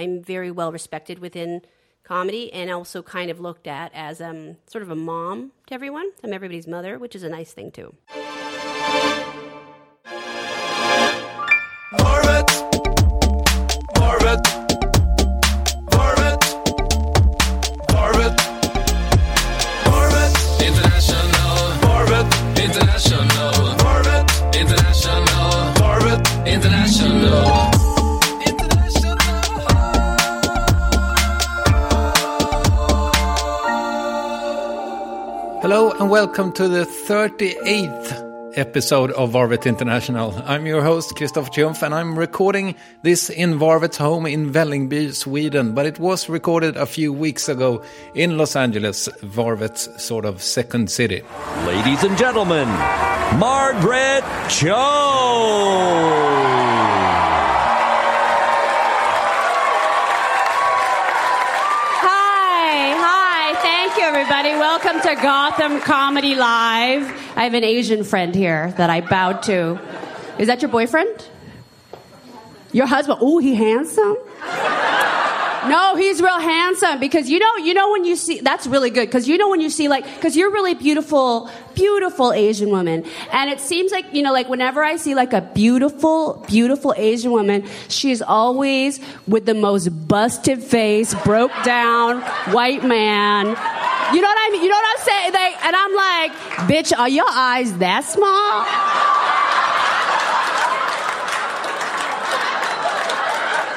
I'm very well respected within comedy and also kind of looked at as um, sort of a mom to everyone. I'm everybody's mother, which is a nice thing too. Hello and welcome to the 38th episode of Värvet International. I'm your host Christoph Triumf and I'm recording this in Värvet's home in Vällingby, Sweden, but it was recorded a few weeks ago in Los Angeles, Värvet's sort of second city. Ladies and gentlemen, Margaret Cho. Everybody. Welcome to Gotham Comedy Live. I have an Asian friend here that I bowed to. Is that your boyfriend? Your husband? Oh, he handsome. No, he's real handsome because you know, you know when you see that's really good because you know when you see like because you're really beautiful, beautiful Asian woman, and it seems like you know like whenever I see like a beautiful, beautiful Asian woman, she's always with the most busted face, broke down white man. You know what I mean? You know what I'm saying? They, and I'm like, bitch, are your eyes that small?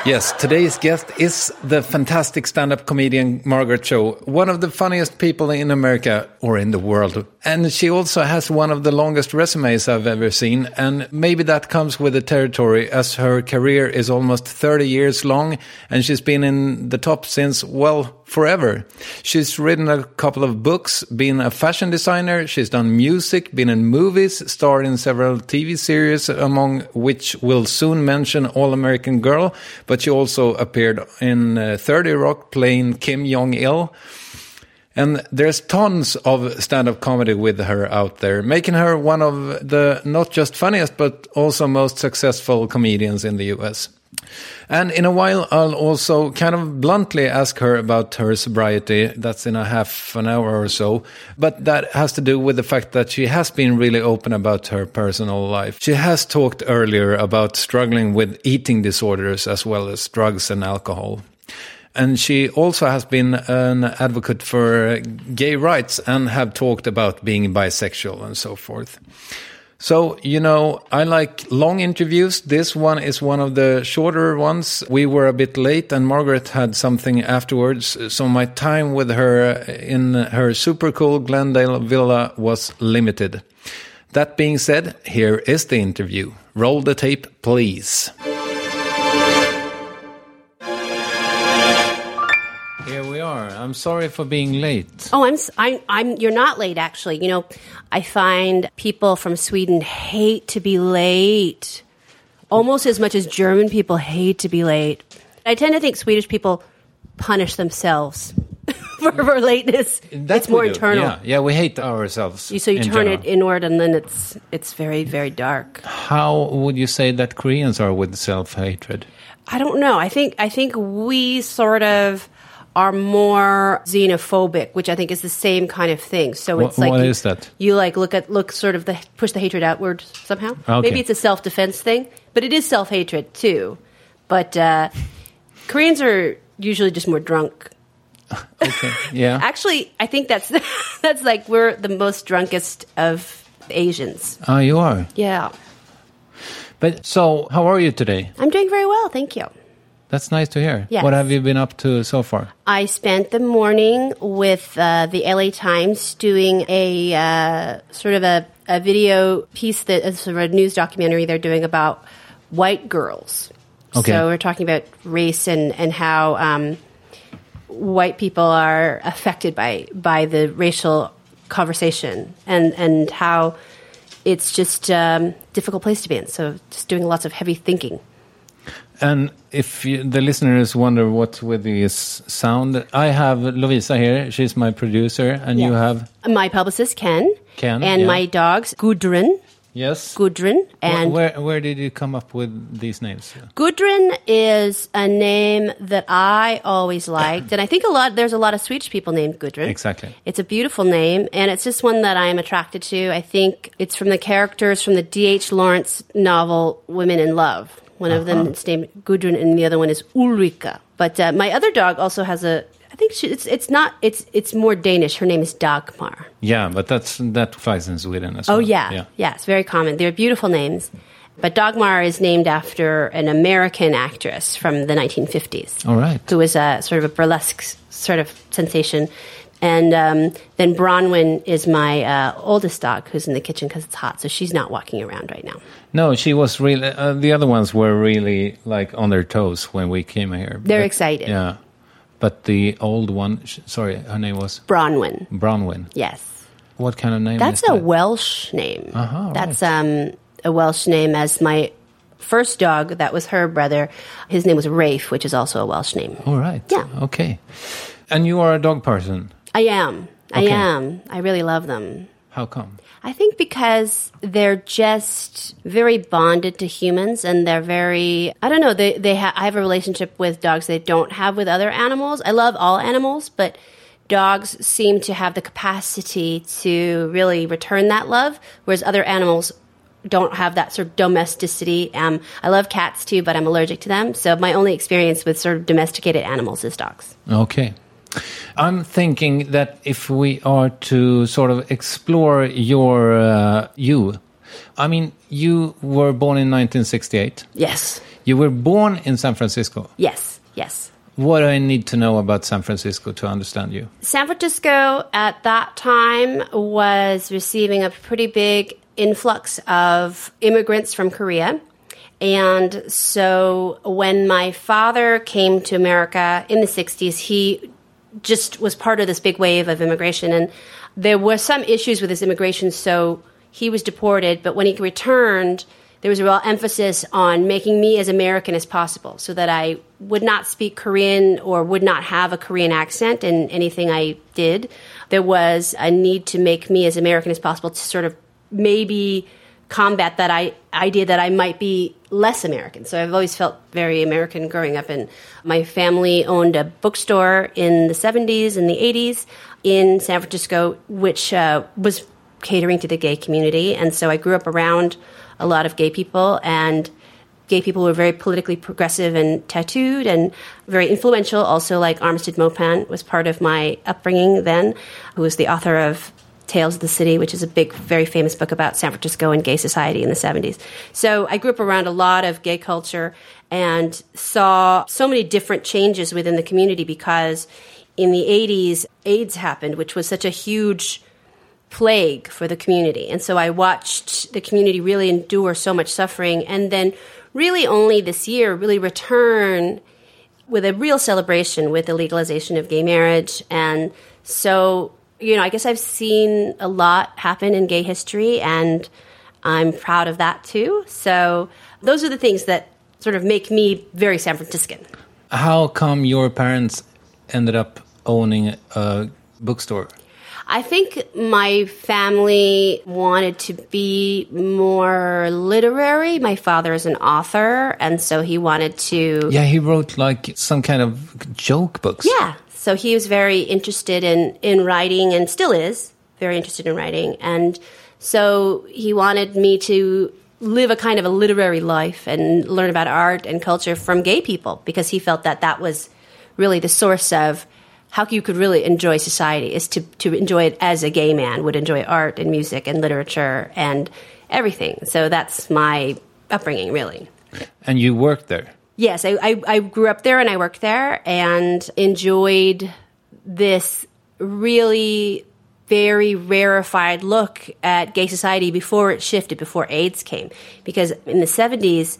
Yes, today's guest is the fantastic stand-up comedian Margaret Cho, one of the funniest people in America or in the world. And she also has one of the longest resumes I've ever seen, and maybe that comes with the territory as her career is almost 30 years long and she's been in the top since well, forever. She's written a couple of books, been a fashion designer, she's done music, been in movies, starred in several TV series, among which we'll soon mention All American Girl, but she also appeared in uh, 30 Rock playing Kim Jong Il. And there's tons of stand-up comedy with her out there, making her one of the not just funniest, but also most successful comedians in the US. And in a while, I'll also kind of bluntly ask her about her sobriety. That's in a half an hour or so. But that has to do with the fact that she has been really open about her personal life. She has talked earlier about struggling with eating disorders as well as drugs and alcohol. And she also has been an advocate for gay rights and have talked about being bisexual and so forth. So, you know, I like long interviews. This one is one of the shorter ones. We were a bit late and Margaret had something afterwards. So my time with her in her super cool Glendale villa was limited. That being said, here is the interview. Roll the tape, please. Are. I'm sorry for being late. Oh, I'm, I'm, I'm, you're not late, actually. You know, I find people from Sweden hate to be late almost as much as German people hate to be late. I tend to think Swedish people punish themselves for, for lateness. it's more internal. Yeah, yeah, we hate ourselves. You- So you turn general. it inward, and then it's it's very very dark. How would you say that Koreans are with self hatred? I don't know. I think I think we sort of are more xenophobic, which I think is the same kind of thing. So it's like what you, is that? You like look at look sort of the push the hatred outward somehow. Okay. Maybe it's a self defense thing, but it is self hatred too. But uh, Koreans are usually just more drunk. Okay, yeah. Actually, I think that's that's like we're the most drunkest of Asians. Ah, you are. Yeah, But so, how are you today? I'm doing very well, thank you. That's nice to hear. Yes. What have you been up to so far? I spent the morning with uh, the LA Times doing a uh, sort of a, a video piece that is sort of a news documentary they're doing about white girls Okay. So we're talking about race and and how um, white people are affected by by the racial conversation and and how it's just um, difficult place to be in. So just doing lots of heavy thinking. And if you, the listeners wonder what's with this sound, I have Lovisa here. She's my producer, and you have My publicist Ken, Ken, and yeah. my dogs Gudrun, yes. Gudrun, and where where did you come up with these names? Gudrun is a name that I always liked, and I think a lot. There's a lot of Swedish people named Gudrun. Exactly. It's a beautiful name, and it's just one that I'm attracted to. I think it's from the characters from the D.H. Lawrence novel Women in Love. One of them is named Gudrun, and the other one is Ulrika. But uh, my other dog also has a. I think she, it's it's not it's it's more Danish. Her name is Dagmar. Yeah, but that's that flies in Sweden as Oh well. yeah, yeah, it's very common. They're beautiful names. But Dagmar is named after an American actress from the 1950s. All right. Who was a sort of a burlesque sort of sensation. And um, then Bronwyn is my uh, oldest dog who's in the kitchen because it's hot, so she's not walking around right now. No, she was really. Uh, the other ones were really like on their toes when we came here. They're But- excited. Yeah, but the old one. Sorry, her name was Bronwyn, Bronwyn. yes. What kind of name? That's a that? Welsh name. Uh-huh, That's um, a Welsh name. As my first dog, that was her brother. His name was Rafe, which is also a Welsh name. All right. Yeah. Okay. And you are a dog person. I am. I Okay. am. I really love them. How come? I think because they're just very bonded to humans and they're very I don't know, they they ha- I have a relationship with dogs they don't have with other animals. I love all animals, but dogs seem to have the capacity to really return that love whereas other animals don't have that sort of domesticity. Um, I love cats too, but I'm allergic to them. So my only experience with sort of domesticated animals is dogs. Okay. I'm thinking that if we are to sort of explore your uh, you, I mean, you were born in 1968. Yes. You were born in San Francisco. Yes. Yes. What do I need to know about San Francisco to understand you? San Francisco at that time was receiving a pretty big influx of immigrants from Korea. And so when my father came to America in the 60s, he just was part of this big wave of immigration. And there were some issues with his immigration, so he was deported. But when he returned, there was a real emphasis on making me as American as possible so that I would not speak Korean or would not have a Korean accent in anything I did. There was a need to make me as American as possible to sort of maybe combat that I, idea that I might be less American. So I've always felt very American growing up. And my family owned a bookstore in the 70s and the 80s in San Francisco, which uh, was catering to the gay community. And so I grew up around a lot of gay people and gay people were very politically progressive and tattooed and very influential. Also, like Armistead Maupin was part of my upbringing then, who was the author of Tales of the City, which is a big, very famous book about San Francisco and gay society in the 70s. So I grew up around a lot of gay culture and saw so many different changes within the community because in the 80s, AIDS happened, which was such a huge plague for the community. And so I watched the community really endure so much suffering and then really only this year really return with a real celebration with the legalization of gay marriage. And so, you know, I guess I've seen a lot happen in gay history and I'm proud of that too. So those are the things that sort of make me very San Franciscan. How come your parents ended up owning a bookstore? I think my family wanted to be more literary. My father is an author, and so he wanted to. Yeah, he wrote like some kind of joke books. Yeah. So he was very interested in, in writing and still is very interested in writing. And so he wanted me to live a kind of a literary life and learn about art and culture from gay people because he felt that that was really the source of how you could really enjoy society is to, to enjoy it as a gay man would enjoy art and music and literature and everything. So that's my upbringing, really. And you worked there. Yes, I, I, I grew up there and I worked there and enjoyed this really very rarefied look at gay society before it shifted, before AIDS came. Because in the 70s,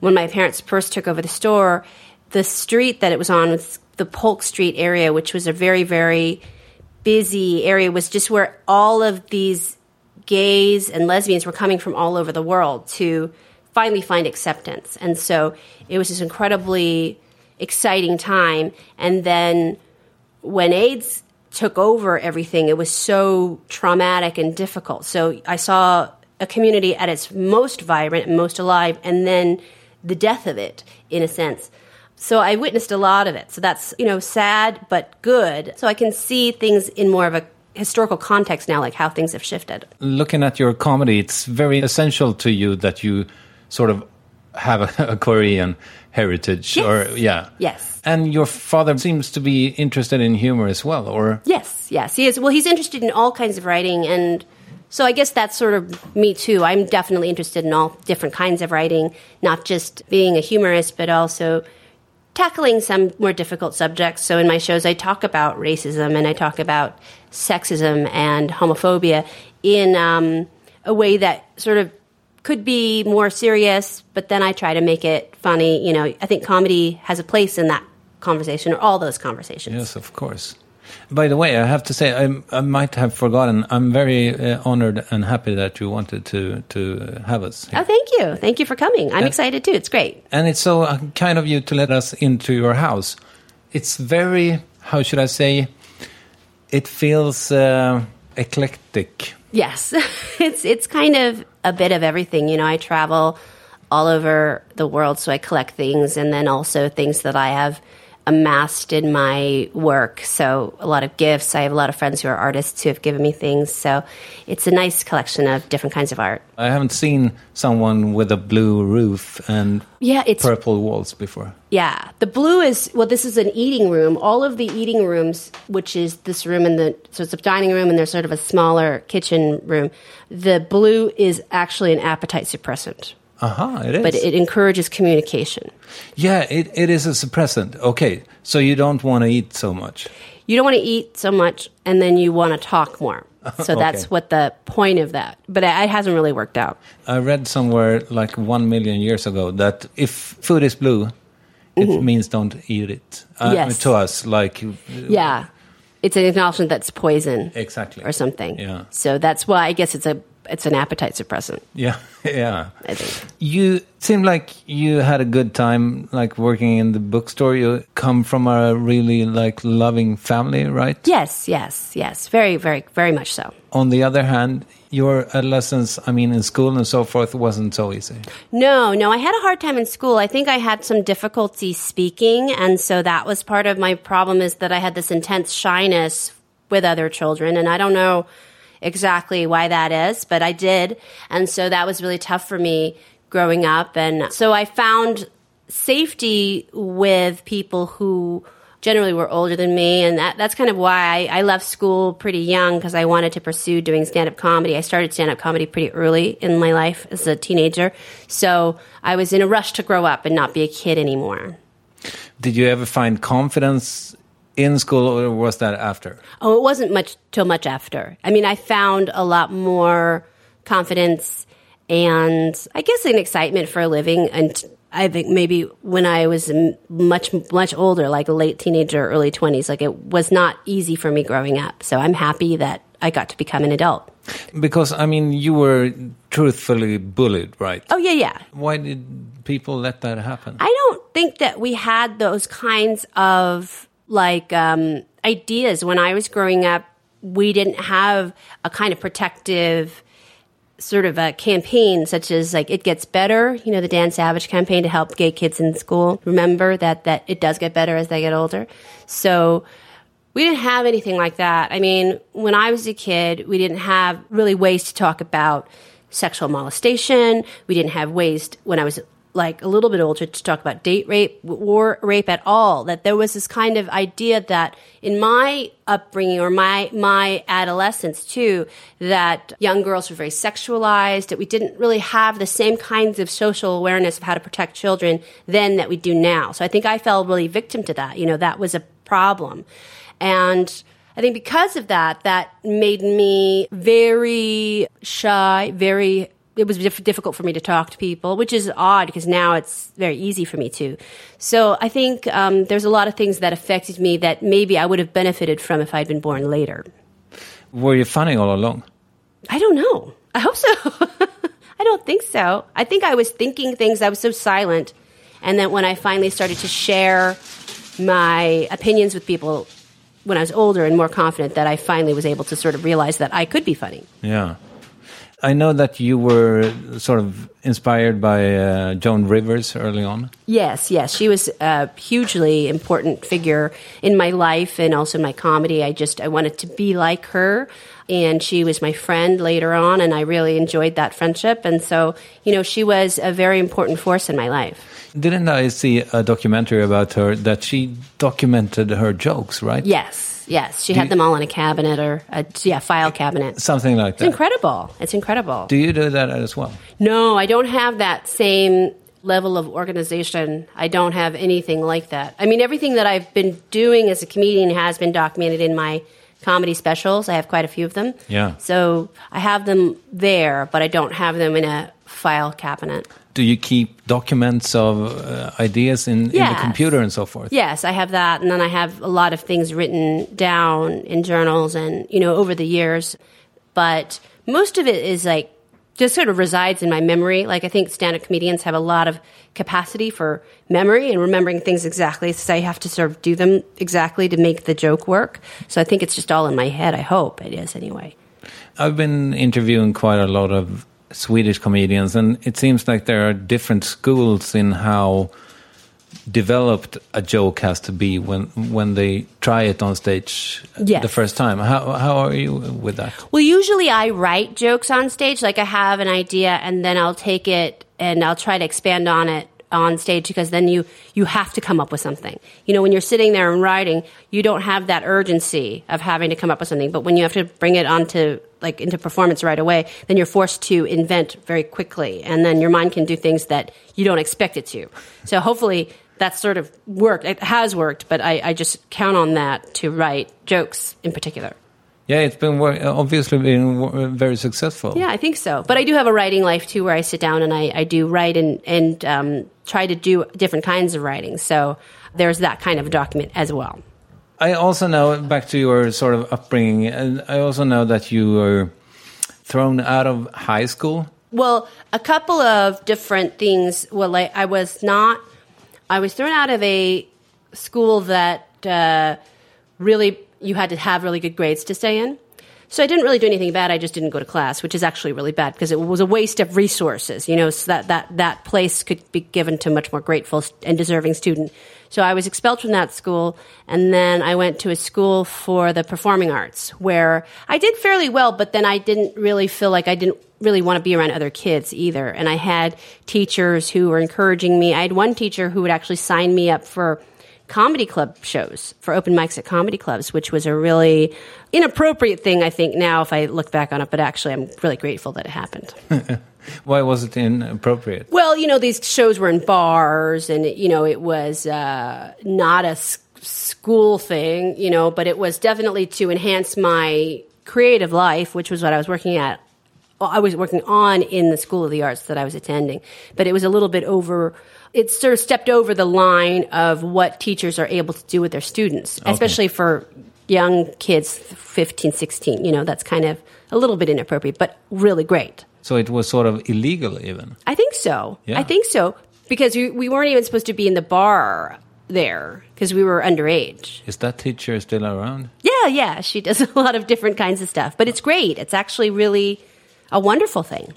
when my parents first took over the store, the street that it was on was the Polk Street area, which was a very, very busy area, was just where all of these gays and lesbians were coming from all over the world to finally find acceptance. And so it was this incredibly exciting time. And then when AIDS took over everything, it was so traumatic and difficult. So I saw a community at its most vibrant and most alive, and then the death of it, in a sense. So I witnessed a lot of it. So that's, you know, sad but good. So I can see things in more of a historical context now, like how things have shifted. Looking at your comedy, it's very essential to you that you sort of have a, a Korean heritage, Yes. or yeah, Yes. And your father seems to be interested in humor as well, or Yes, yes, he is. Well, he's interested in all kinds of writing, and so I guess that's sort of me too. I'm definitely interested in all different kinds of writing, not just being a humorist, but also tackling some more difficult subjects. So in my shows, I talk about racism and I talk about sexism and homophobia in um, a way that sort of could be more serious, but then I try to make it funny. You know, I think comedy has a place in that conversation or all those conversations. yes, of course. By the way, I have to say I, I might have forgotten. I'm very uh, honored and happy that you wanted to to have us. here. Oh, thank you. Thank you for coming. I'm excited too. It's great. And it's so uh, kind of you to let us into your house. It's very, how should I say, it feels uh, eclectic. Yes. it's it's kind of a bit of everything. You know, I travel all over the world so I collect things and then also things that I have amassed in my work. So a lot of gifts. I have a lot of friends who are artists who have given me things. So it's a nice collection of different kinds of art. I haven't seen someone with a blue roof and Yeah, it's purple walls before. Yeah, the blue is well. This is an eating room. All of the eating rooms, which is this room and the so it's a dining room and there's sort of a smaller kitchen room. The blue is actually an appetite suppressant, Aha, it is. but it encourages communication. yeah, it, it is a suppressant. Okay, so you don't want to eat so much. You don't want to eat so much, and then you want to talk more. So that's what the point of that. But it it hasn't really worked out. I read somewhere like one million years ago that if food is blue, it means don't eat it. Uh, Mm-hmm. Yes. To us, like Yeah, it's an acknowledgement that's poison exactly or something. Yeah. So that's why I guess it's a it's an appetite suppressant. Yeah, yeah. I think. You seem like you had a good time, like working in the bookstore. You come from a really like loving family, right? Yes, yes, yes. Very, very, very much so. On the other hand, your adolescence, I mean, in school and so forth, wasn't so easy. No, no, I had a hard time in school. I think I had some difficulty speaking, and so that was part of my problem is that I had this intense shyness with other children, and I don't know exactly why that is, but I did. And so that was really tough for me growing up. And so I found safety with people who generally were older than me. And that, that's kind of why I, I left school pretty young because I wanted to pursue doing stand up comedy. I started stand up comedy pretty early in my life as a teenager. So I was in a rush to grow up and not be a kid anymore. Did you ever find confidence in school, or was that after? Oh, it wasn't much till much after. I mean, I found a lot more confidence and I guess an excitement for a living. And I think maybe when I was much, much older, like a late teenager, early 20s, like it was not easy for me growing up. So I'm happy that I got to become an adult. Because I mean, you were truthfully bullied, right? Oh, yeah, yeah. Why did people let that happen? I don't think that we had those kinds of like um, ideas. When I was growing up. We didn't have a kind of protective sort of a campaign such as like it gets better you know the dan savage campaign to help gay kids in school. Remember that that it does get better as they get older. So we didn't have anything like that. I mean when i was a kid we didn't have really ways to talk about sexual molestation. We didn't have ways to, when i was like a little bit older to talk about date rape or rape at all that there was this kind of idea that in my upbringing or my my adolescence too that young girls were very sexualized that we didn't really have the same kinds of social awareness of how to protect children then that we do now. So i think i fell really victim to that. You know that was a problem. And I think because of that, that made me very shy, very it was diff- difficult for me to talk to people, which is odd because now it's very easy for me to. So I think um, there's a lot of things that affected me that maybe I would have benefited from if I'd been born later. Were you funny all along? I don't know. I hope so. I don't think so. I think I was thinking things. I was so silent, and then when I finally started to share my opinions with people when I was older and more confident, that I finally was able to sort of realize that I could be funny. Yeah. I know that you were sort of inspired by uh, Joan Rivers early on. Yes, yes. She was a hugely important figure in my life and also in my comedy. I just I wanted to be like her and she was my friend later on and I really enjoyed that friendship and so, you know, she was a very important force in my life. Didn't I see a documentary about her that she documented her jokes, right? Yes. Yes, she Do had you- them all in a cabinet or a yeah, file cabinet. Something like that. It's that. incredible. It's incredible. Do you do that as well? No, I don't have that same level of organization. I don't have anything like that. I mean, everything that I've been doing as a comedian has been documented in my comedy specials. I have quite a few of them. Yeah. So I have them there, but I don't have them in a file cabinet. Do you keep documents of uh, ideas in, in the computer and so forth? Yes, I have that, and then I have a lot of things written down in journals, and you know, over the years. But most of it is like just sort of resides in my memory. Like I think stand-up comedians have a lot of capacity for memory and remembering things exactly. So I have to sort of do them exactly to make the joke work. So I think it's just all in my head. I hope it is anyway. I've been interviewing quite a lot of Swedish comedians, and it seems like there are different schools in how developed a joke has to be when when they try it on stage Yes. the first time. How how are you with that? Well, usually I write jokes on stage. Like I have an idea and then I'll take it and I'll try to expand on it on stage because then you you have to come up with something. You know, when you're sitting there and writing, you don't have that urgency of having to come up with something. But when you have to bring it onto like into performance right away, then you're forced to invent very quickly, and then your mind can do things that you don't expect it to. So hopefully. That's sort of worked. It has worked, but I, I just count on that to write jokes in particular. Yeah, it's been obviously been very successful. Yeah, I think so. But I do have a writing life too, where I sit down and I, I do write and and um, try to do different kinds of writing. So there's that kind of document as well. I also know back to your sort of upbringing, and I also know that you were thrown out of high school. Well, a couple of different things. Well, I, I was not. I was thrown out of a school that uh, really you had to have really good grades to stay in. So I didn't really do anything bad. I just didn't go to class, which is actually really bad because it was a waste of resources. You know, so that that that place could be given to much more grateful and deserving student. So I was expelled from that school, and then I went to a school for the performing arts where I did fairly well, but then I didn't really feel like I didn't really want to be around other kids either. And I had teachers who were encouraging me. I had one teacher who would actually sign me up for comedy club shows for open mics at comedy clubs, which was a really inappropriate thing, I think, now if I look back on it, but actually I'm really grateful that it happened. Why was it inappropriate? well, you know, these shows were in bars and, you know, it was uh, not a s- school thing, you know, but it was definitely to enhance my creative life, which was what I was working at. I was working on in the School of the Arts that I was attending, but it was a little bit over. It sort of stepped over the line of what teachers are able to do with their students, especially for young kids, 15, 16. You know, that's kind of a little bit inappropriate, but really great. So it was sort of illegal, even. I think so. Yeah. I think so because we, we weren't even supposed to be in the bar there because we were underage. Is that teacher still around? Yeah, yeah, she does a lot of different kinds of stuff, but it's great. It's actually really a wonderful thing.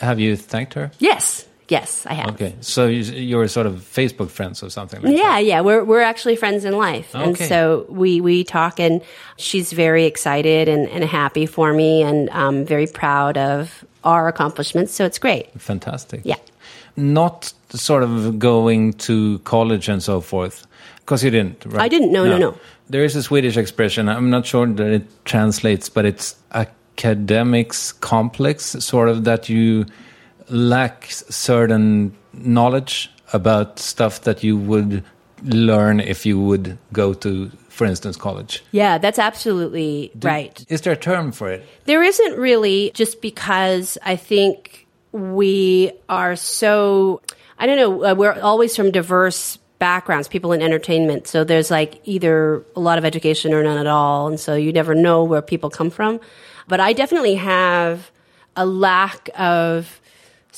Have you thanked her? Yes, yes, I have. Okay, so you- you're sort of Facebook friends or something like Yeah, yeah, we're we're actually friends in life, and so we we talk, and she's very excited and, and happy for me, and um, very proud of our accomplishments. So it's great. Fantastic. Yeah. Not sort of going to college and so forth, because you didn't, right? I didn't, no, no, no. There is a Swedish expression, I'm not sure that it translates, but it's academics complex, sort of that you lack certain knowledge about stuff that you would learn if you would go to, for instance, college. Yeah, that's absolutely right. Is there a term for it? There isn't really, just because I think we are so I don't know. Uh, we're always from diverse backgrounds, people in entertainment. So there's like either a lot of education or none at all, and so you never know where people come from. But I definitely have a lack of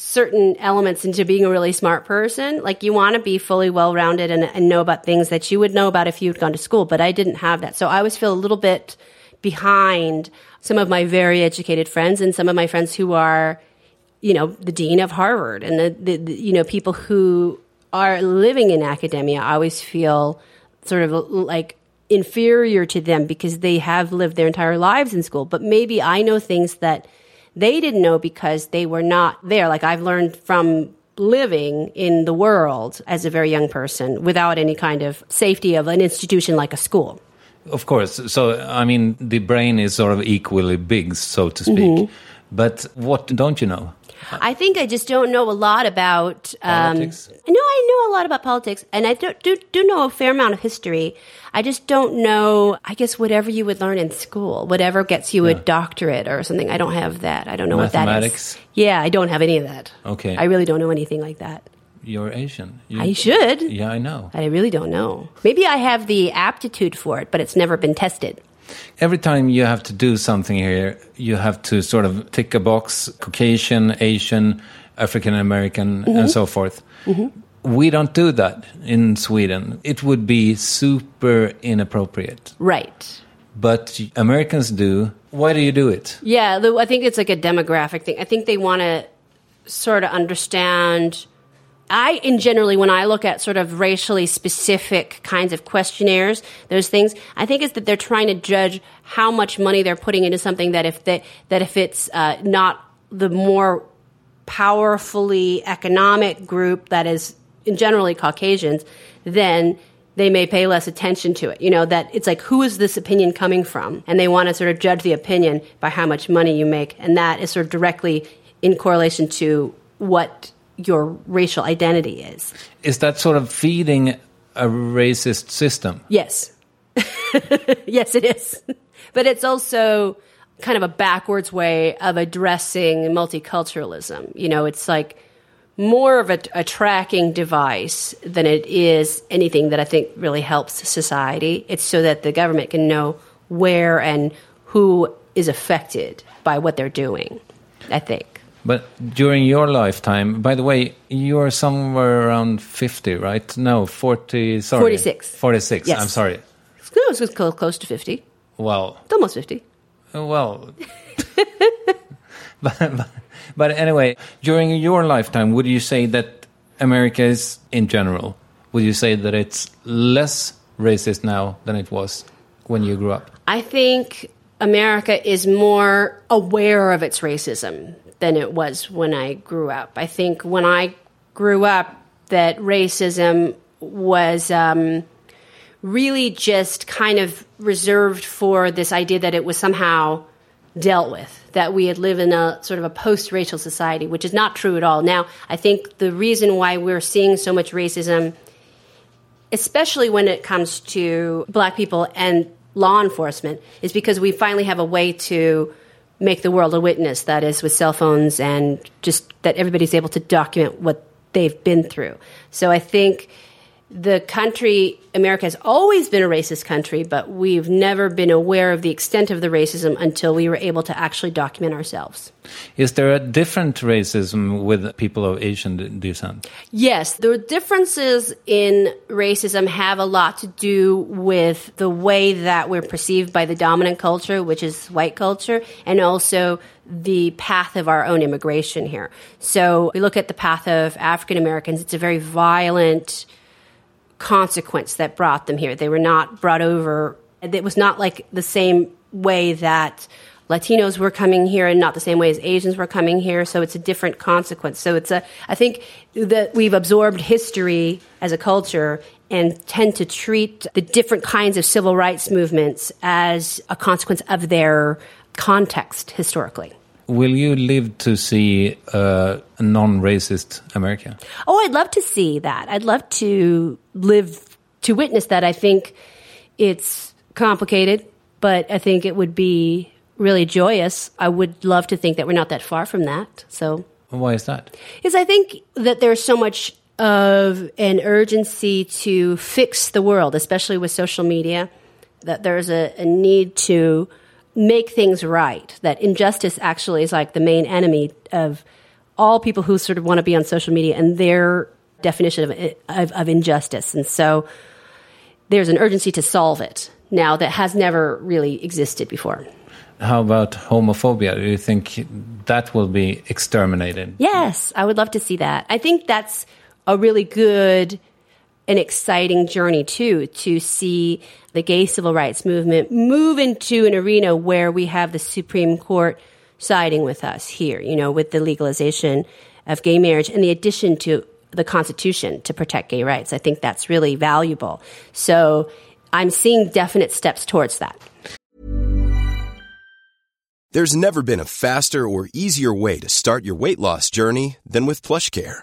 certain elements into being a really smart person. Like you want to be fully well rounded and, and know about things that you would know about if you'd gone to school, but I didn't have that. So I always feel a little bit behind some of my very educated friends and some of my friends who are, you know, the dean of Harvard and the, the, the you know, people who are living in academia. I always feel sort of like inferior to them because they have lived their entire lives in school. But maybe I know things that they didn't know because they were not there. Like I've learned from living in the world as a very young person without any kind of safety of an institution like a school. Of course. So, I mean, the brain is sort of equally big, so to speak. Mm-hmm. But what don't you know? I think I just don't know a lot about um, Politics? No, I know a lot about politics, and I do, do do know a fair amount of history. I just don't know. I guess whatever you would learn in school, whatever gets you a doctorate or something. I don't have that. I don't know what that is. Mathematics? Yeah, I don't have any of that. Okay. I really don't know anything like that. You're Asian. You- I should. Yeah, I know. I really don't know. Maybe I have the aptitude for it, but it's never been tested. Every time you have to do something here, you have to sort of tick a box Caucasian, Asian, African American, Mm-hmm. and so forth. We don't do that in Sweden. It would be super inappropriate. Right. But Americans do. Why do you do it? Yeah, I think it's like a demographic thing. I think they want to sort of understand. I, in generally, when I look at sort of racially specific kinds of questionnaires, those things, I think it's that they're trying to judge how much money they're putting into something that if they, that if it's uh, not the more powerfully economic group that is in generally Caucasians, then they may pay less attention to it. You know, that it's like, who is this opinion coming from? And they want to sort of judge the opinion by how much money you make. And that is sort of directly in correlation to what your racial identity is. Is that sort of feeding a racist system? Yes. yes, it is. but it's also kind of a backwards way of addressing multiculturalism. You know, it's like more of a, a tracking device than it is anything that I think really helps society. It's so that the government can know where and who is affected by what they're doing, I think. But during your lifetime, by the way, you're somewhere around 50, right? No, 40, sorry. 46. 46, Yes. I'm sorry. It was close, close to 50. Well, It's almost 50. Uh, well. but, but, but anyway, during your lifetime, would you say that America is, in general, would you say that it's less racist now than it was when you grew up? I think America is more aware of its racism than it was when I grew up. I think when I grew up, that racism was um, really just kind of reserved for this idea that it was somehow dealt with, that we had lived in a sort of a post racial society, which is not true at all. Now, I think the reason why we're seeing so much racism especially when it comes to black people and law enforcement, is because we finally have a way to make the world a witness. That is with cell phones and just that everybody's able to document what they've been through. So I think the country, America, has always been a racist country, but we've never been aware of the extent of the racism until we were able to actually document ourselves. Is there a different racism with people of Asian descent? Yes, the differences in racism have a lot to do with the way that we're perceived by the dominant culture, which is white culture, and also the path of our own immigration here. So we look at the path of African Americans, it's a very violent consequence that brought them here. They were not brought over, it was not like the same way that Latinos were coming here and not the same way as Asians were coming here. So it's a different consequence. So it's a, I think that we've absorbed history as a culture and tend to treat the different kinds of civil rights movements as a consequence of their context historically. Will you live to see uh, a non-racist America? Oh, I'd love to see that. I'd love to live to witness that. I think it's complicated, but I think it would be really joyous. I would love to think that we're not that far from that. So Why is that? is I think that there's so much of an urgency to fix the world, especially with social media, that there's a, a need to make things right, that injustice actually is like the main enemy of all people who sort of want to be on social media and their definition of, of, of injustice. And so there's an urgency to solve it now that has never really existed before. How about homophobia? Do you think that will be exterminated? Yes, I would love to see that. I think that's a really good and exciting journey too to see the gay civil rights movement move into an arena where we have the Supreme Court siding with us here, you know, with the legalization of gay marriage and the addition to the Constitution to protect gay rights. I think that's really valuable. So I'm seeing definite steps towards that. There's never been a faster or easier way to start your weight loss journey than with PlushCare.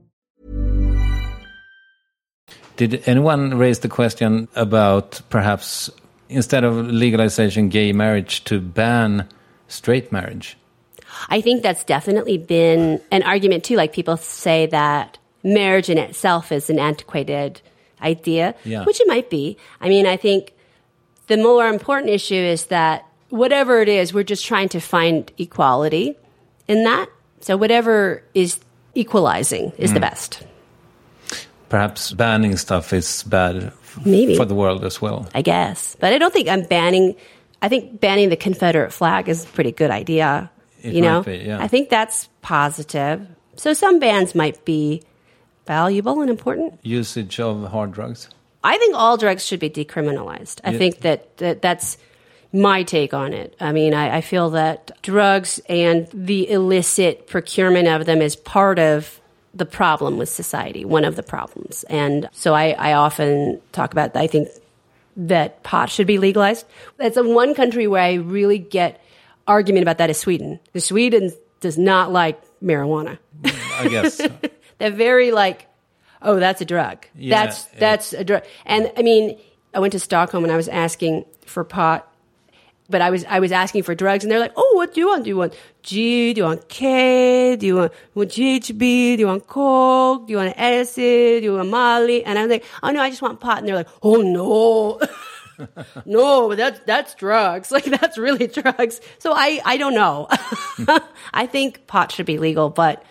Did anyone raise the question about perhaps instead of legalization gay marriage to ban straight marriage? I think that's definitely been an argument too. Like people say that marriage in itself is an antiquated idea, Yeah. which it might be. I mean, I think the more important issue is that whatever it is, we're just trying to find equality in that. So whatever is equalizing is the hmm. best. Perhaps banning stuff is bad Maybe. for the world as well. I guess. But I don't think I'm banning. I think banning the Confederate flag is a pretty good idea. It you know, might be, yeah. I think that's positive. So some bans might be valuable and important. Usage of hard drugs. I think all drugs should be decriminalized. I Yeah. think that, that that's my take on it. I mean, I, I feel that drugs and the illicit procurement of them is part of the problem with society, one of the problems. And so I, I often talk about, I think that pot should be legalized. That's the one country where I really get argument about that is Sweden. The Sweden does not like marijuana. I guess. They're very like, oh, that's a drug. Yeah, that's it- that's a drug. And I mean, I went to Stockholm and I was asking for pot, but I was I was asking for drugs, and they're like, oh, what do you want? Do you want G? Do you want K? Do you want, want GHB? Do you want coke? Do you want acid? Do you want Molly? And I was like, oh no, I just want pot. And they're like, oh no. no, but that's that's drugs. Like that's really drugs. So I I don't know. I think pot should be legal, but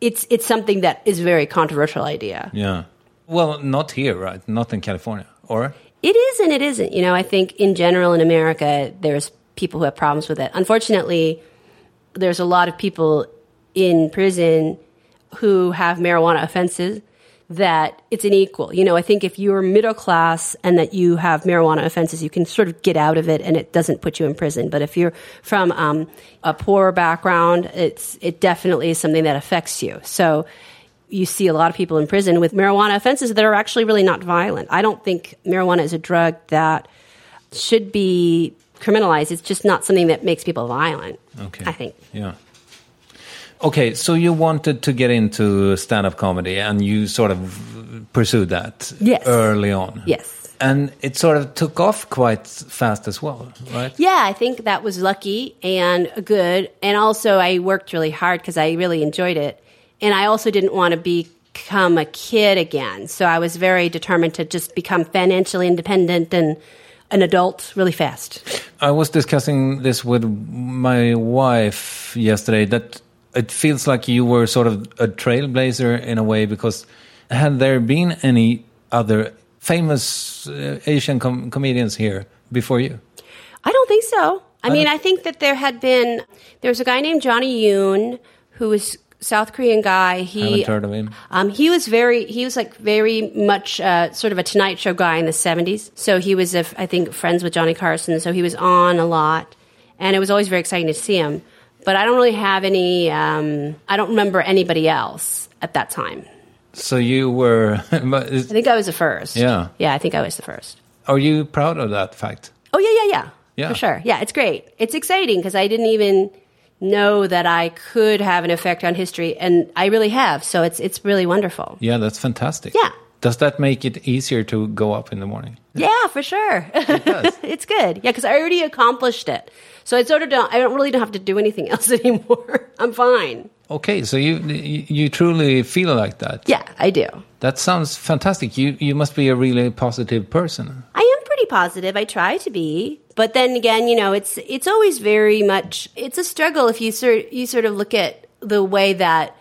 it's it's something that is a very controversial idea. yeah. Well, not here, right? Not in California. Or? It is and it isn't. You know, I think in general in America, there's people who have problems with it. Unfortunately, there's a lot of people in prison who have marijuana offenses that it's unequal. You know, I think if you're middle class and that you have marijuana offenses, you can sort of get out of it and it doesn't put you in prison. But if you're from um, a poor background, it's it definitely is something that affects you. So you see a lot of people in prison with marijuana offenses that are actually really not violent. I don't think marijuana is a drug that should be criminalized. It's just not something that makes people violent. Okay. I think. Yeah. Okay, so you wanted to get into stand up comedy and you sort of pursued that Yes. early on. Yes. And it sort of took off quite fast as well, right? Yeah, I think that was lucky and good. And also, I worked really hard because I really enjoyed it. And I also didn't want to become a kid again. So I was very determined to just become financially independent and an adult really fast. I was discussing this with my wife yesterday that it feels like you were sort of a trailblazer in a way because had there been any other famous uh, Asian com- comedians here before you? I don't think so. I I mean, I think that there had been there was a guy named Johnny Yune who was South Korean guy. He Haven't heard of him. Um, he was very, he was like very much uh, sort of a Tonight Show guy in the 70s. So he was, uh, I think, friends with Johnny Carson. So he was on a lot. And it was always very exciting to see him. But I don't really have any, um, I don't remember anybody else at that time. So you were. I think I was the first. Yeah. Yeah, I think I was the first. are you proud of that fact? Oh, yeah, yeah, yeah. Yeah. For sure. Yeah, it's great. It's exciting because I didn't even know that I could have an effect on history. And I really have. So it's, it's really wonderful. Yeah, that's fantastic. Yeah. Does that make it easier to go up in the morning? Yeah, for sure. It does. it's good. Yeah, because I already accomplished it. So I sort of don't. I don't really don't have to do anything else anymore. I'm fine. Okay, so you you you truly feel like that. Yeah, I do. That sounds fantastic. You you must be a really positive person. I am pretty positive. I try to be, but then again, you know, it's it's always very much it's a struggle if you sort you sort of look at the way that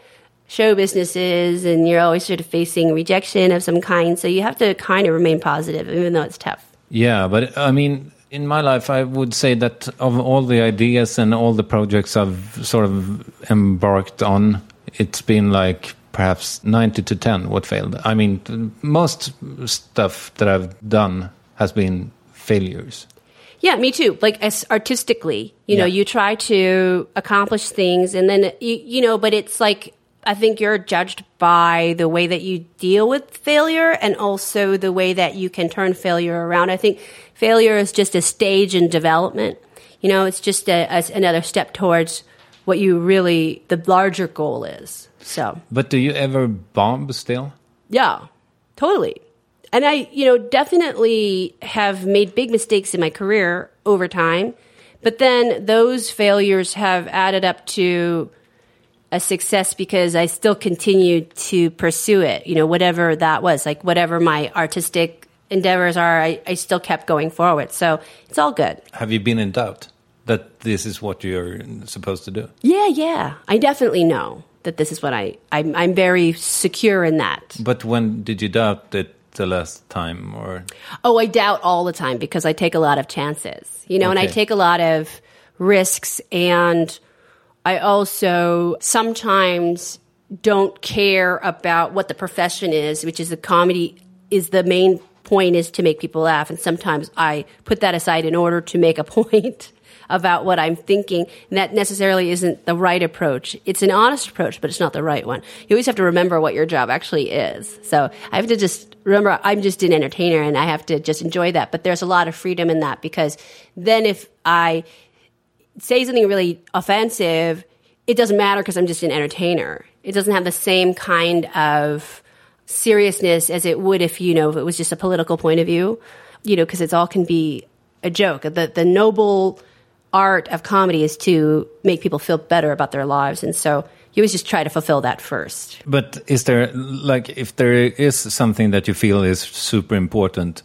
show business is, and you're always sort of facing rejection of some kind. So you have to kind of remain positive, even though it's tough. Yeah, but I mean, in my life, I would say that of all the ideas and all the projects I've sort of embarked on, it's been like perhaps 90 to 10 what failed. I mean, most stuff that I've done has been failures. Yeah, me too. Like as artistically, you know, you try to accomplish things, and then you, you know, but it's like I think you're judged by the way that you deal with failure, and also the way that you can turn failure around. I think failure is just a stage in development. You know, it's just a, a, another step towards what you really the larger goal is. So But do you ever bomb still? yeah, totally. And I, you know, definitely have made big mistakes in my career over time. But then those failures have added up to a success because I still continued to pursue it, you know, whatever that was, like whatever my artistic endeavors are, I, I still kept going forward. So it's all good. Have you been in doubt that this is what you're supposed to do? Yeah, yeah. I definitely know that this is what I, I'm, I'm very secure in that. But when did you doubt it the last time? Or Oh, I doubt all the time because I take a lot of chances, you know, and I take a lot of risks. And I also sometimes don't care about what the profession is, which is the comedy is the main point is to make people laugh. And sometimes I put that aside in order to make a point about what I'm thinking. And that necessarily isn't the right approach. It's an honest approach, but it's not the right one. You always have to remember what your job actually is. So I have to just remember I'm just an entertainer and I have to just enjoy that. But there's a lot of freedom in that because then if I say something really offensive, it doesn't matter because I'm just an entertainer. It doesn't have the same kind of seriousness as it would if you know if it was just a political point of view, you know, because it's all can be a joke. The the noble art of comedy is to make people feel better about their lives, and so you always just try to fulfill that first. But is there like if there is something that you feel is super important?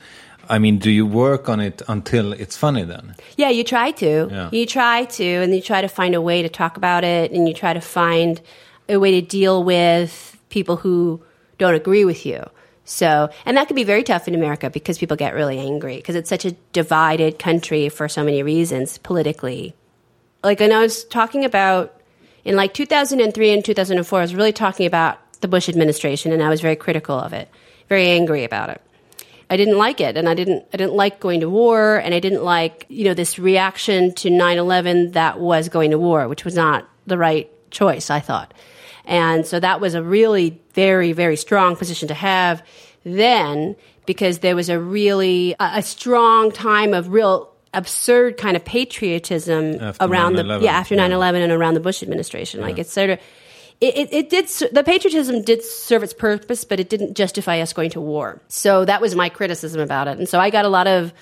I mean, do you work on it until it's funny then? Yeah, you try to. Yeah. You try to, and you try to find a way to talk about it, and you try to find a way to deal with people who don't agree with you. So, and that can be very tough in America because people get really angry because it's such a divided country for so many reasons politically. Like, when I was talking about in like 2003 and 2004, I was really talking about the Bush administration, and I was very critical of it, very angry about it. I didn't like it, and I didn't. I didn't like going to war, and I didn't like you know this reaction to 9/11 that was going to war, which was not the right choice. I thought, and so that was a really very very strong position to have then because there was a really a, a strong time of real absurd kind of patriotism After around the 9/11, yeah after yeah. 9/11 and around the Bush administration. Like it's sort of it, it, it did the patriotism did serve its purpose, but it didn't justify us going to war. So that was my criticism about it, and so I got a lot of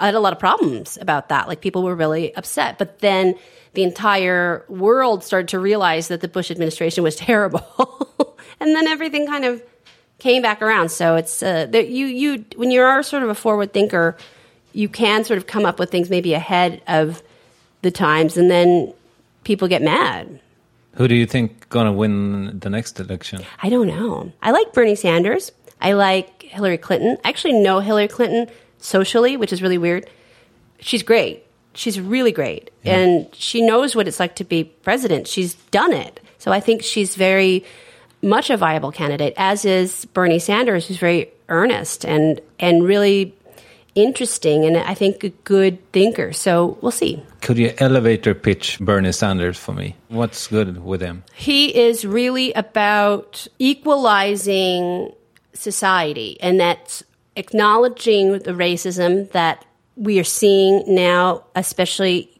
I had a lot of problems about that. Like people were really upset, but then the entire world started to realize that the Bush administration was terrible, and then everything kind of came back around. So it's uh, that you you when you are sort of a forward thinker, you can sort of come up with things maybe ahead of the times, and then people get mad. Who do you think gonna win the next election? I don't know. I like Bernie Sanders. I like Hillary Clinton. I actually know Hillary Clinton socially, which is really weird. She's great. She's really great. And she knows what it's like to be president. She's done it. So I think she's very much a viable candidate, as is Bernie Sanders, who's very earnest and, and really interesting and I think a good thinker. So we'll see. Could you elevator pitch Bernie Sanders for me? What's good with him? He is really about equalizing society, and that's acknowledging the racism that we are seeing now, especially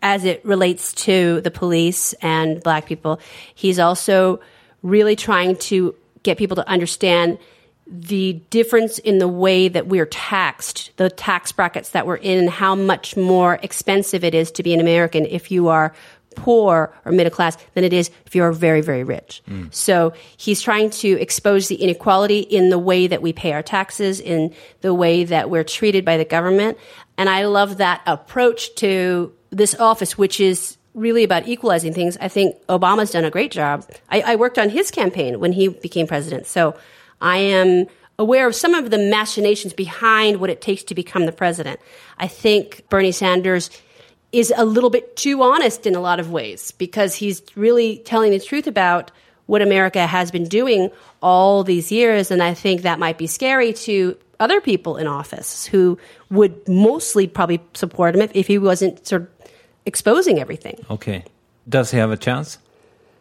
as it relates to the police and black people. He's also really trying to get people to understand the difference in the way that we're taxed, the tax brackets that we're in, and how much more expensive it is to be an American if you are poor or middle class than it is if you're very, very rich. Mm. So he's trying to expose the inequality in the way that we pay our taxes, in the way that we're treated by the government. And I love that approach to this office, which is really about equalizing things. I think Obama's done a great job. I, I worked on his campaign when he became president. So I am aware of some of the machinations behind what it takes to become the president. I think Bernie Sanders is a little bit too honest in a lot of ways because he's really telling the truth about what America has been doing all these years. And I think that might be scary to other people in office who would mostly probably support him if, if he wasn't sort of exposing everything. Okay. Does he have a chance?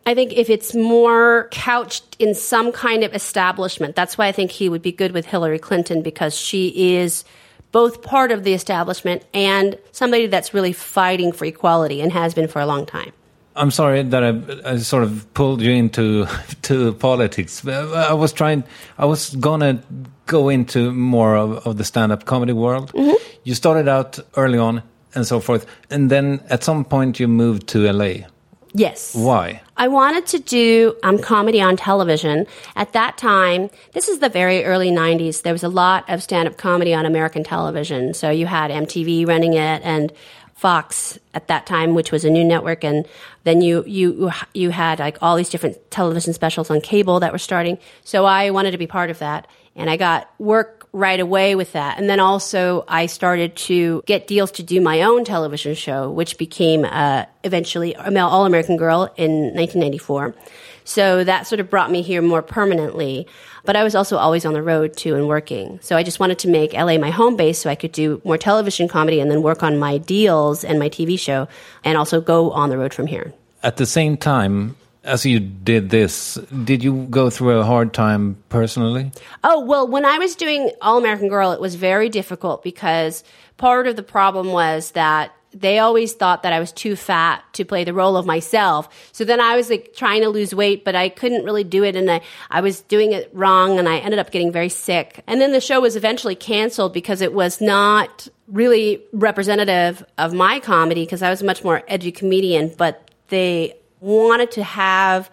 I think if it's more couched in some kind of establishment, that's why I think he would be good with Hillary Clinton because she is both part of the establishment and somebody that's really fighting for equality and has been for a long time. I'm sorry that I, I sort of pulled you into to politics. I was trying. I was gonna go into more of, of the stand-up comedy world. Mm-hmm. You started out early on and so forth, and then at some point you moved to LA. Yes. Why? I wanted to do um, comedy on television. At that time, this is the very early 90s, there was a lot of stand up comedy on American television. So you had MTV running it and Fox at that time, which was a new network, and then you you you had like all these different television specials on cable that were starting. So I wanted to be part of that, and I got work right away with that. And then also I started to get deals to do my own television show, which became uh, eventually All American Girl in 1994. So that sort of brought me here more permanently. But I was also always on the road too and working. So I just wanted to make LA my home base so I could do more television comedy and then work on my deals and my TV show and also go on the road from here. At the same time as you did this, did you go through a hard time personally? Oh, well, when I was doing All American Girl, it was very difficult because part of the problem was that they always thought that I was too fat to play the role of myself. So then I was like trying to lose weight, but I couldn't really do it and I, I was doing it wrong and I ended up getting very sick. And then the show was eventually canceled because it was not really representative of my comedy because I was a much more edgy comedian, but they wanted to have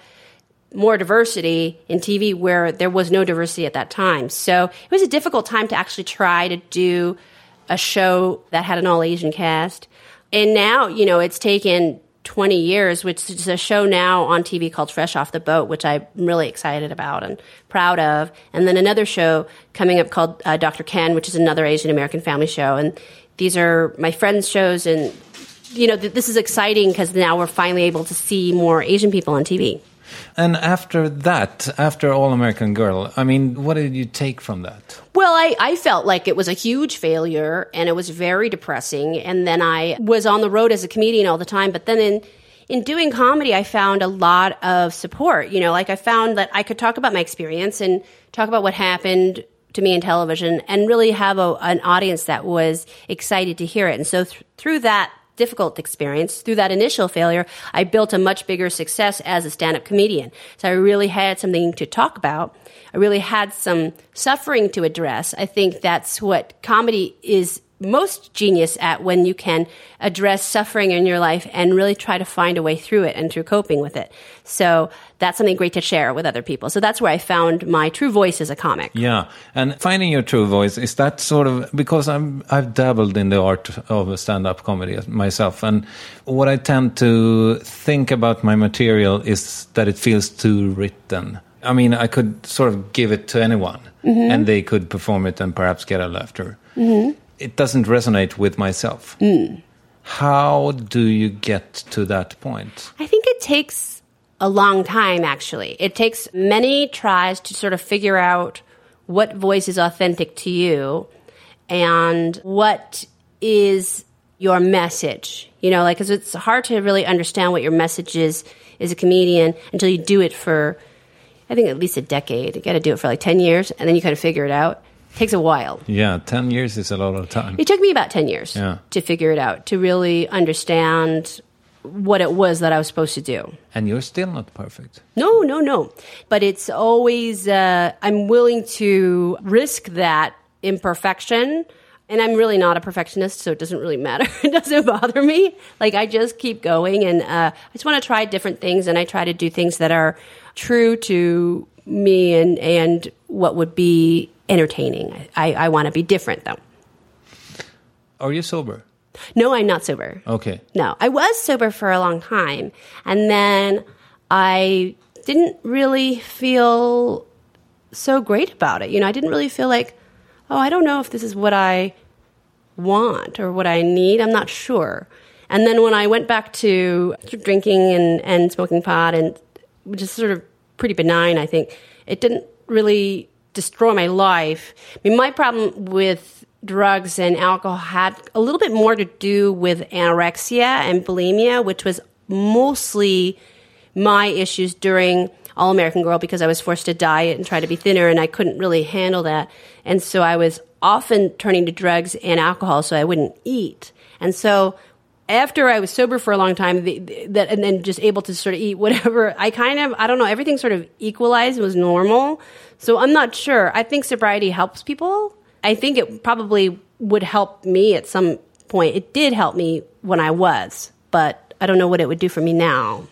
more diversity in TV where there was no diversity at that time. So it was a difficult time to actually try to do a show that had an all Asian cast. And now, you know, it's taken 20 years, which is a show now on TV called Fresh Off the Boat, which I'm really excited about and proud of. And then another show coming up called uh, Dr. Ken, which is another Asian American family show. And these are my friends' shows. And, you know, th- this is exciting because now we're finally able to see more Asian people on TV. And after that, after All American Girl, I mean, what did you take from that? Well, I, I felt like it was a huge failure and it was very depressing. And then I was on the road as a comedian all the time. But then in, in doing comedy, I found a lot of support. You know, like I found that I could talk about my experience and talk about what happened to me in television and really have a, an audience that was excited to hear it. And so th- through that difficult experience, through that initial failure, I built a much bigger success as a stand up comedian. So I really had something to talk about. I really had some suffering to address. I think that's what comedy is most genius at when you can address suffering in your life and really try to find a way through it and through coping with it. So that's something great to share with other people. So that's where I found my true voice as a comic. Yeah, and finding your true voice is that sort of because I'm I've dabbled in the art of stand-up comedy myself, and what I tend to think about my material is that it feels too written. I mean, I could sort of give it to anyone mm-hmm. and they could perform it and perhaps get a laughter. It doesn't resonate with myself. Hmm. How do you get to that point? I think it takes a long time, actually. It takes many tries to sort of figure out what voice is authentic to you and what is your message. You know, like, because it's hard to really understand what your message is as a comedian until you do it for, I think, at least a decade. You got to do it for like 10 years, and then you kind of figure it out. Takes a while. Yeah, 10 years is a lot of time. It took me about 10 years Yeah. to figure it out, to really understand what it was that I was supposed to do. And you're still not perfect. No, no, no. But it's always, uh, I'm willing to risk that imperfection. And I'm really not a perfectionist, so it doesn't really matter. it doesn't bother me. Like, I just keep going and uh, I just want to try different things and I try to do things that are true to me and, and what would be entertaining. I, I want to be different, though. Are you sober? No, I'm not sober. Okay. No, I was sober for a long time. And then I didn't really feel so great about it. You know, I didn't really feel like, oh, I don't know if this is what I want or what I need. I'm not sure. And then when I went back to drinking and, and smoking pot, and which is sort of pretty benign, I think, it didn't really destroy my life. I mean, my problem with drugs and alcohol had a little bit more to do with anorexia and bulimia, which was mostly my issues during All American Girl because I was forced to diet and try to be thinner, and I couldn't really handle that. And so I was often turning to drugs and alcohol so I wouldn't eat. And so after I was sober for a long time, the, the, that and then just able to sort of eat whatever, I kind of I don't know everything sort of equalized was normal. So I'm not sure. I think sobriety helps people. I think it probably would help me at some point. It did help me when I was, but I don't know what it would do for me now.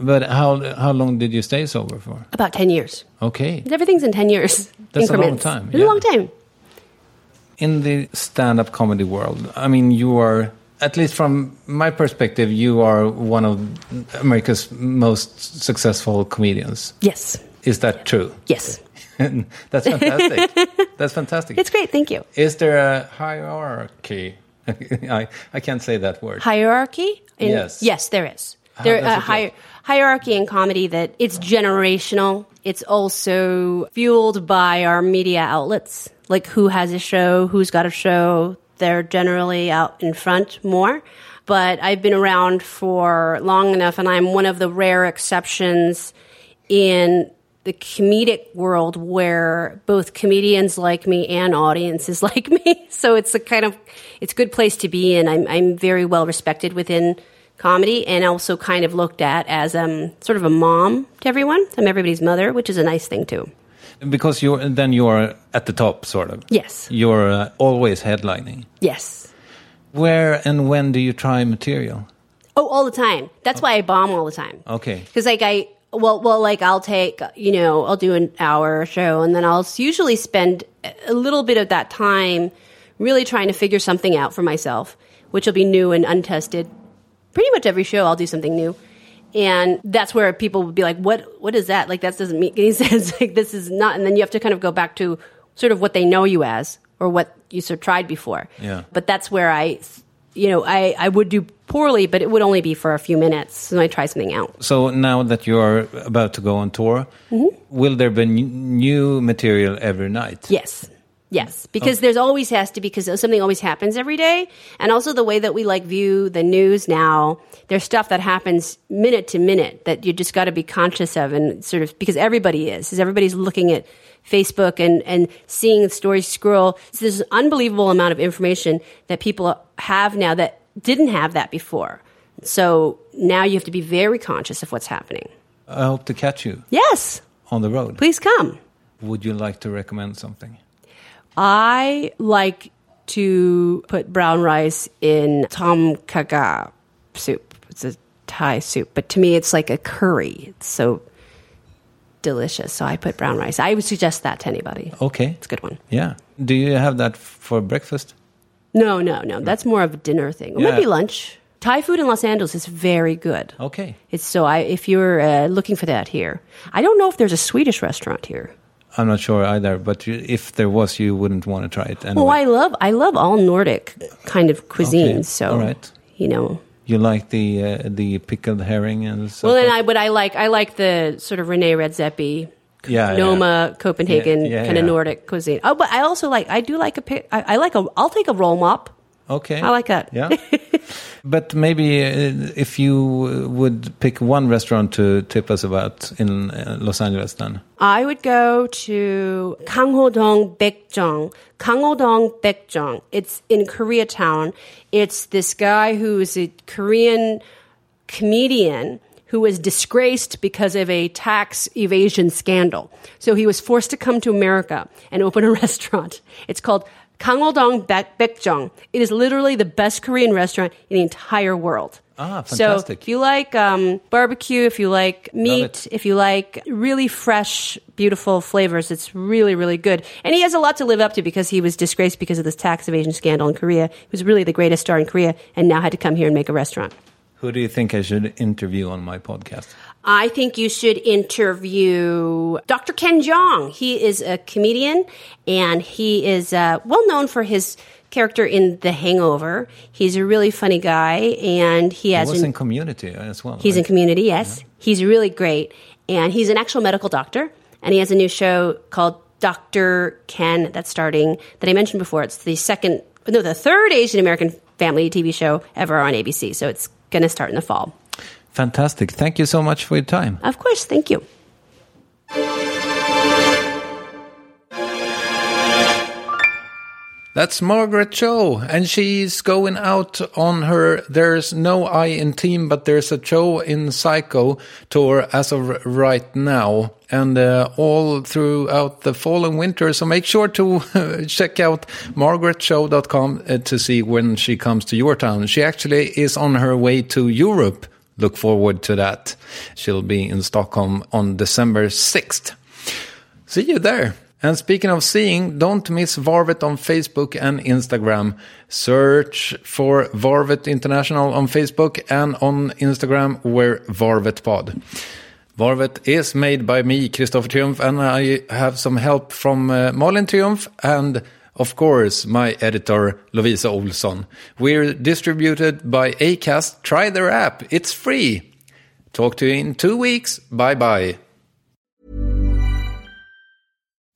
But how how long did you stay sober for? About ten years. Okay. Everything's in ten years. That's a long increments. time, It's a long time. In the stand-up comedy world, I mean, you are at least from my perspective, you are one of America's most successful comedians. Yes. Is that true? Yes. That's fantastic. That's fantastic. It's great. Thank you. Is there a hierarchy? I I can't say that word. hierarchy? In- Yes. Yes, there is. How There does uh, hi- hierarchy in comedy that it's generational. It's also fueled by our media outlets, like who has a show, who's got a show. They're generally out in front more. But I've been around for long enough, and I'm one of the rare exceptions in the comedic world where both comedians like me and audiences like me. So it's a kind of it's a good place to be in. I'm I'm very well respected within comedy and also kind of looked at as um sort of a mom to everyone. I'm everybody's mother, which is a nice thing too. Because you're then you're at the top, sort of. Yes. You're uh, always headlining. Yes. Where and when do you try material? Oh, all the time. That's why I bomb all the time. Okay. Because like I well well like I'll take you know I'll do an hour show and then I'll usually spend a little bit of that time really trying to figure something out for myself, which will be new and untested. Pretty much every show I'll do something new. And that's where people would be like, "What? What is that? Like that doesn't make any sense. Like this is not." And then you have to kind of go back to sort of what they know you as, or what you sort of tried before. Yeah. But that's where I, you know, I I would do poorly, but it would only be for a few minutes. So I try something out. So now that you are about to go on tour, Mm-hmm. will there be n- new material every night? Yes. Yes, because there's always has to because something always happens every day, and also the way that we like view the news now. There's stuff that happens minute to minute that you just got to be conscious of, and sort of because everybody is, is everybody's looking at Facebook and and seeing the stories scroll. So there's an unbelievable amount of information that people have now that didn't have that before. So now you have to be very conscious of what's happening. I hope to catch you Yes, on the road. please come. Would you like to recommend something? I like to put brown rice in tom kha soup. It's a Thai soup, but to me, it's like a curry. It's so delicious. So I put brown rice. I would suggest that to anybody. Okay. It's a good one. Yeah. Do you have that for breakfast? No, no, no. That's more of a dinner thing. Yeah. might be lunch. Thai food in Los Angeles is very good. Okay. It's so I if you're uh, looking for that here, I don't know if there's a Swedish restaurant here. I'm not sure either, but you, if there was, you wouldn't want to try it. Anyway. Well, I love I love all Nordic kind of cuisines. So all right. you know. You like the uh, the pickled herring and so Well, and? I but I like I like the sort of Rene Redzepi, Yeah, Noma, Copenhagen Yeah, yeah, kind of yeah. Nordic cuisine. Oh, but I also like I do like a pic- I, I like a I'll take a roll mop. Okay. I like that. Yeah. but maybe uh, if you uh, would pick one restaurant to tip us about in uh, Los Angeles, then. I would go to Kang Ho-dong Baekjeong. Kangho-dong Baekjong. It's in Koreatown. It's this guy who is a Korean comedian who was disgraced because of a tax evasion scandal. So he was forced to come to America and open a restaurant. It's called Kangho-dong Baek- It is literally the best Korean restaurant in the entire world. Ah, fantastic. So if you like um, barbecue, if you like meat, if you like really fresh, beautiful flavors, it's really, really good. And he has a lot to live up to because he was disgraced because of this tax evasion scandal in Korea. He was really the greatest star in Korea and now had to come here and make a restaurant. Who do you think I should interview on my podcast? I think you should interview Dr. Ken Jeong. He is a comedian and he is uh, well known for his character in The Hangover. He's a really funny guy and he He has was an- in Community as well. He's in community, yes. He's really great. And he's an actual medical doctor. And he has a new show called Dr. Ken that's starting, that I mentioned before. It's the second, no, the third Asian American family TV show ever on ABC. So it's going to start in the fall. Fantastic. Thank you so much for your time. Of course, thank you. That's Margaret Cho, and she's going out on her There's No I in Team, but there's a Cho in Psycho tour as of right now, and uh, all throughout the fall and winter. So make sure to check out margaretcho.com uh, to see when she comes to your town. She actually is on her way to Europe. Look forward to that. She'll be in Stockholm on December 6th. See you there. And speaking of seeing, don't miss Varvet on Facebook and Instagram. Search for Varvet International on Facebook and on Instagram, where Varvet Pod. Varvet is made by me, Christopher Triumph, and I have some help from uh, Malin Triumph and, of course, my editor, Lovisa Olsson. We're distributed by Acast. Try their app, it's free. Talk to you in two weeks. Bye bye.